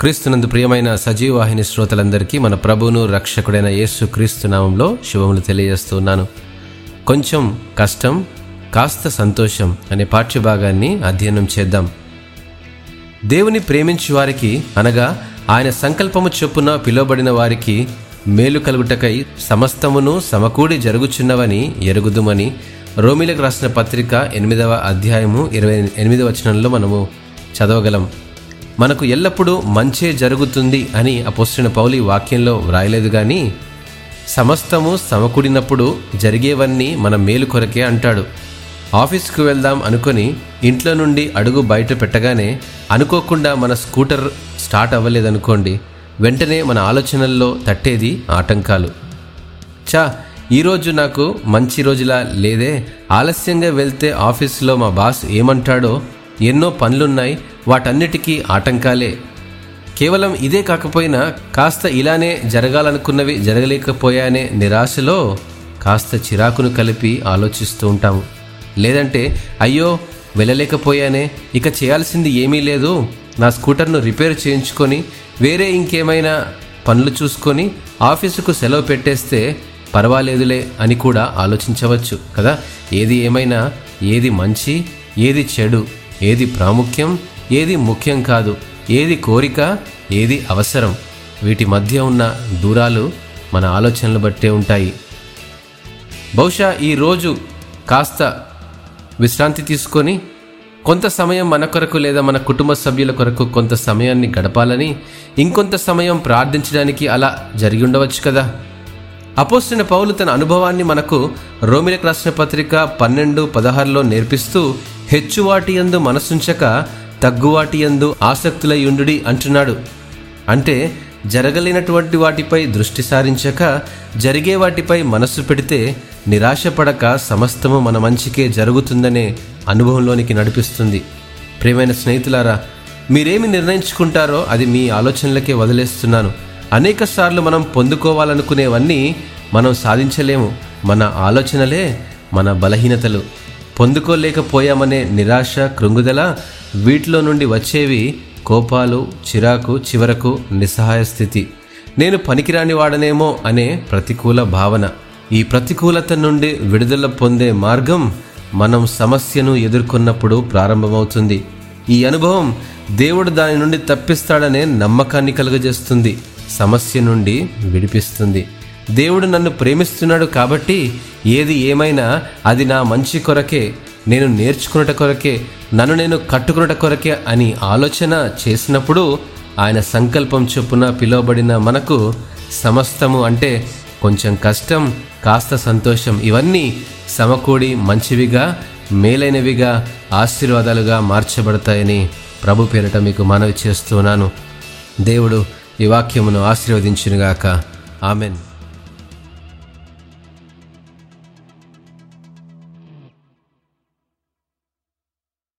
క్రీస్తునందు ప్రియమైన సజీవవాహిని శ్రోతలందరికీ మన ప్రభువును రక్షకుడైన యేసు క్రీస్తు నామంలో శుభములు తెలియజేస్తున్నాను కొంచెం కష్టం కాస్త సంతోషం అనే పాఠ్యభాగాన్ని అధ్యయనం చేద్దాం. దేవుని ప్రేమించు వారికి అనగా ఆయన సంకల్పము చొప్పున పిలువబడిన వారికి మేలు కలుగుటకై సమస్తమును సమకూడి జరుగుచున్నవని ఎరుగుదుమని రోమిలకు రాసిన పత్రిక ఎనిమిదవ అధ్యాయము ఇరవై ఎనిమిదవ వచనంలో మనము చదవగలం. మనకు ఎల్లప్పుడూ మంచే జరుగుతుంది అని అపోస్తున్న పౌలి వాక్యంలో వ్రాయలేదు కానీ సమస్తము సమకూడినప్పుడు జరిగేవన్నీ మన మేలు కొరకే అంటాడు. ఆఫీస్కు వెళ్దాం అనుకొని ఇంట్లో నుండి అడుగు బయట పెట్టగానే అనుకోకుండా మన స్కూటర్ స్టార్ట్ అవ్వలేదనుకోండి వెంటనే మన ఆలోచనల్లో తట్టేది ఆటంకాలు. చా ఈరోజు నాకు మంచి రోజులా లేదే? ఆలస్యంగా వెళ్తే ఆఫీస్లో మా బాస్ ఏమంటాడో ఎన్నో పనులున్నాయి వాటన్నిటికీ ఆటంకాలే. కేవలం ఇదే కాకపోయినా కాస్త ఇలానే జరగాలనుకున్నవి జరగలేకపోయానే నిరాశలో కాస్త చిరాకును కలిపి ఆలోచిస్తూ ఉంటాము లేదంటే అయ్యో వెళ్ళలేకపోయానే ఇక చేయాల్సింది ఏమీ లేదు నా స్కూటర్ను రిపేర్ చేయించుకొని వేరే ఇంకేమైనా పనులు చూసుకొని ఆఫీసుకు సెలవు పెట్టేస్తే పర్వాలేదులే అని కూడా ఆలోచించవచ్చు కదా? ఏది ఏమైనా ఏది మంచి ఏది చెడు ఏది ప్రాముఖ్యం ఏది ముఖ్యం కాదు ఏది కోరిక ఏది అవసరం. వీటి మధ్య ఉన్న దూరాలు మన ఆలోచనలు బట్టే ఉంటాయి. బహుశా ఈ రోజు కాస్త విశ్రాంతి తీసుకొని కొంత సమయం మన కొరకు లేదా మన కుటుంబ సభ్యుల కొరకు కొంత సమయాన్ని గడపాలని ఇంకొంత సమయం ప్రార్థించడానికి అలా జరిగి ఉండవచ్చు కదా? అపోసిన పౌలు తన అనుభవాన్ని మనకు రోమిలకు రాసిన పత్రిక పన్నెండు పదహారులో నేర్పిస్తూ హెచ్చువాటి యందు మనసుంచక తగ్గువాటి యందు ఆసక్తులయుండుడి అంటున్నాడు. అంటే జరగలేనటువంటి వాటిపై దృష్టి సారించక జరిగే వాటిపై మనస్సు పెడితే నిరాశపడక సమస్తము మన మంచికే జరుగుతుందనే అనుభవంలోనికి నడిపిస్తుంది. ప్రియమైన స్నేహితులారా మీరేమి నిర్ణయించుకుంటారో అది మీ ఆలోచనలకే వదిలేస్తున్నాను. అనేక సార్లు మనం పొందుకోవాలనుకునేవన్నీ మనం సాధించలేము. మన ఆలోచనలే మన బలహీనతలు. పొందుకోలేకపోయామనే నిరాశ కృంగుదల వీటిలో నుండి వచ్చేవి కోపాలు చిరాకు చివరకు నిస్సహాయ స్థితి. నేను పనికిరాని వాడనేమో అనే ప్రతికూల భావన. ఈ ప్రతికూలత నుండి విడుదల పొందే మార్గం మనం సమస్యను ఎదుర్కొన్నప్పుడు ప్రారంభమవుతుంది. ఈ అనుభవం దేవుడు దాని నుండి తప్పిస్తాడనే నమ్మకాన్ని కలుగజేస్తుంది. సమస్య నుండి విడిపిస్తుంది. దేవుడు నన్ను ప్రేమిస్తున్నాడు కాబట్టి ఏది ఏమైనా అది నా మంచి కొరకే నేను నేర్చుకున్నట కొరకే నన్ను నేను కట్టుకున్నట కొరకే అని ఆలోచన చేసినప్పుడు ఆయన సంకల్పం చొప్పున పిలువబడిన మనకు సమస్తము అంటే కొంచెం కష్టం కాస్త సంతోషం ఇవన్నీ సమకూడి మంచివిగా మేలైనవిగా ఆశీర్వాదాలుగా మార్చబడతాయని ప్రభు పేరిట మీకు మనవి చేస్తున్నాను. దేవుడు ఈ వాక్యమును ఆశీర్వదించునుగాక. ఆమెన్.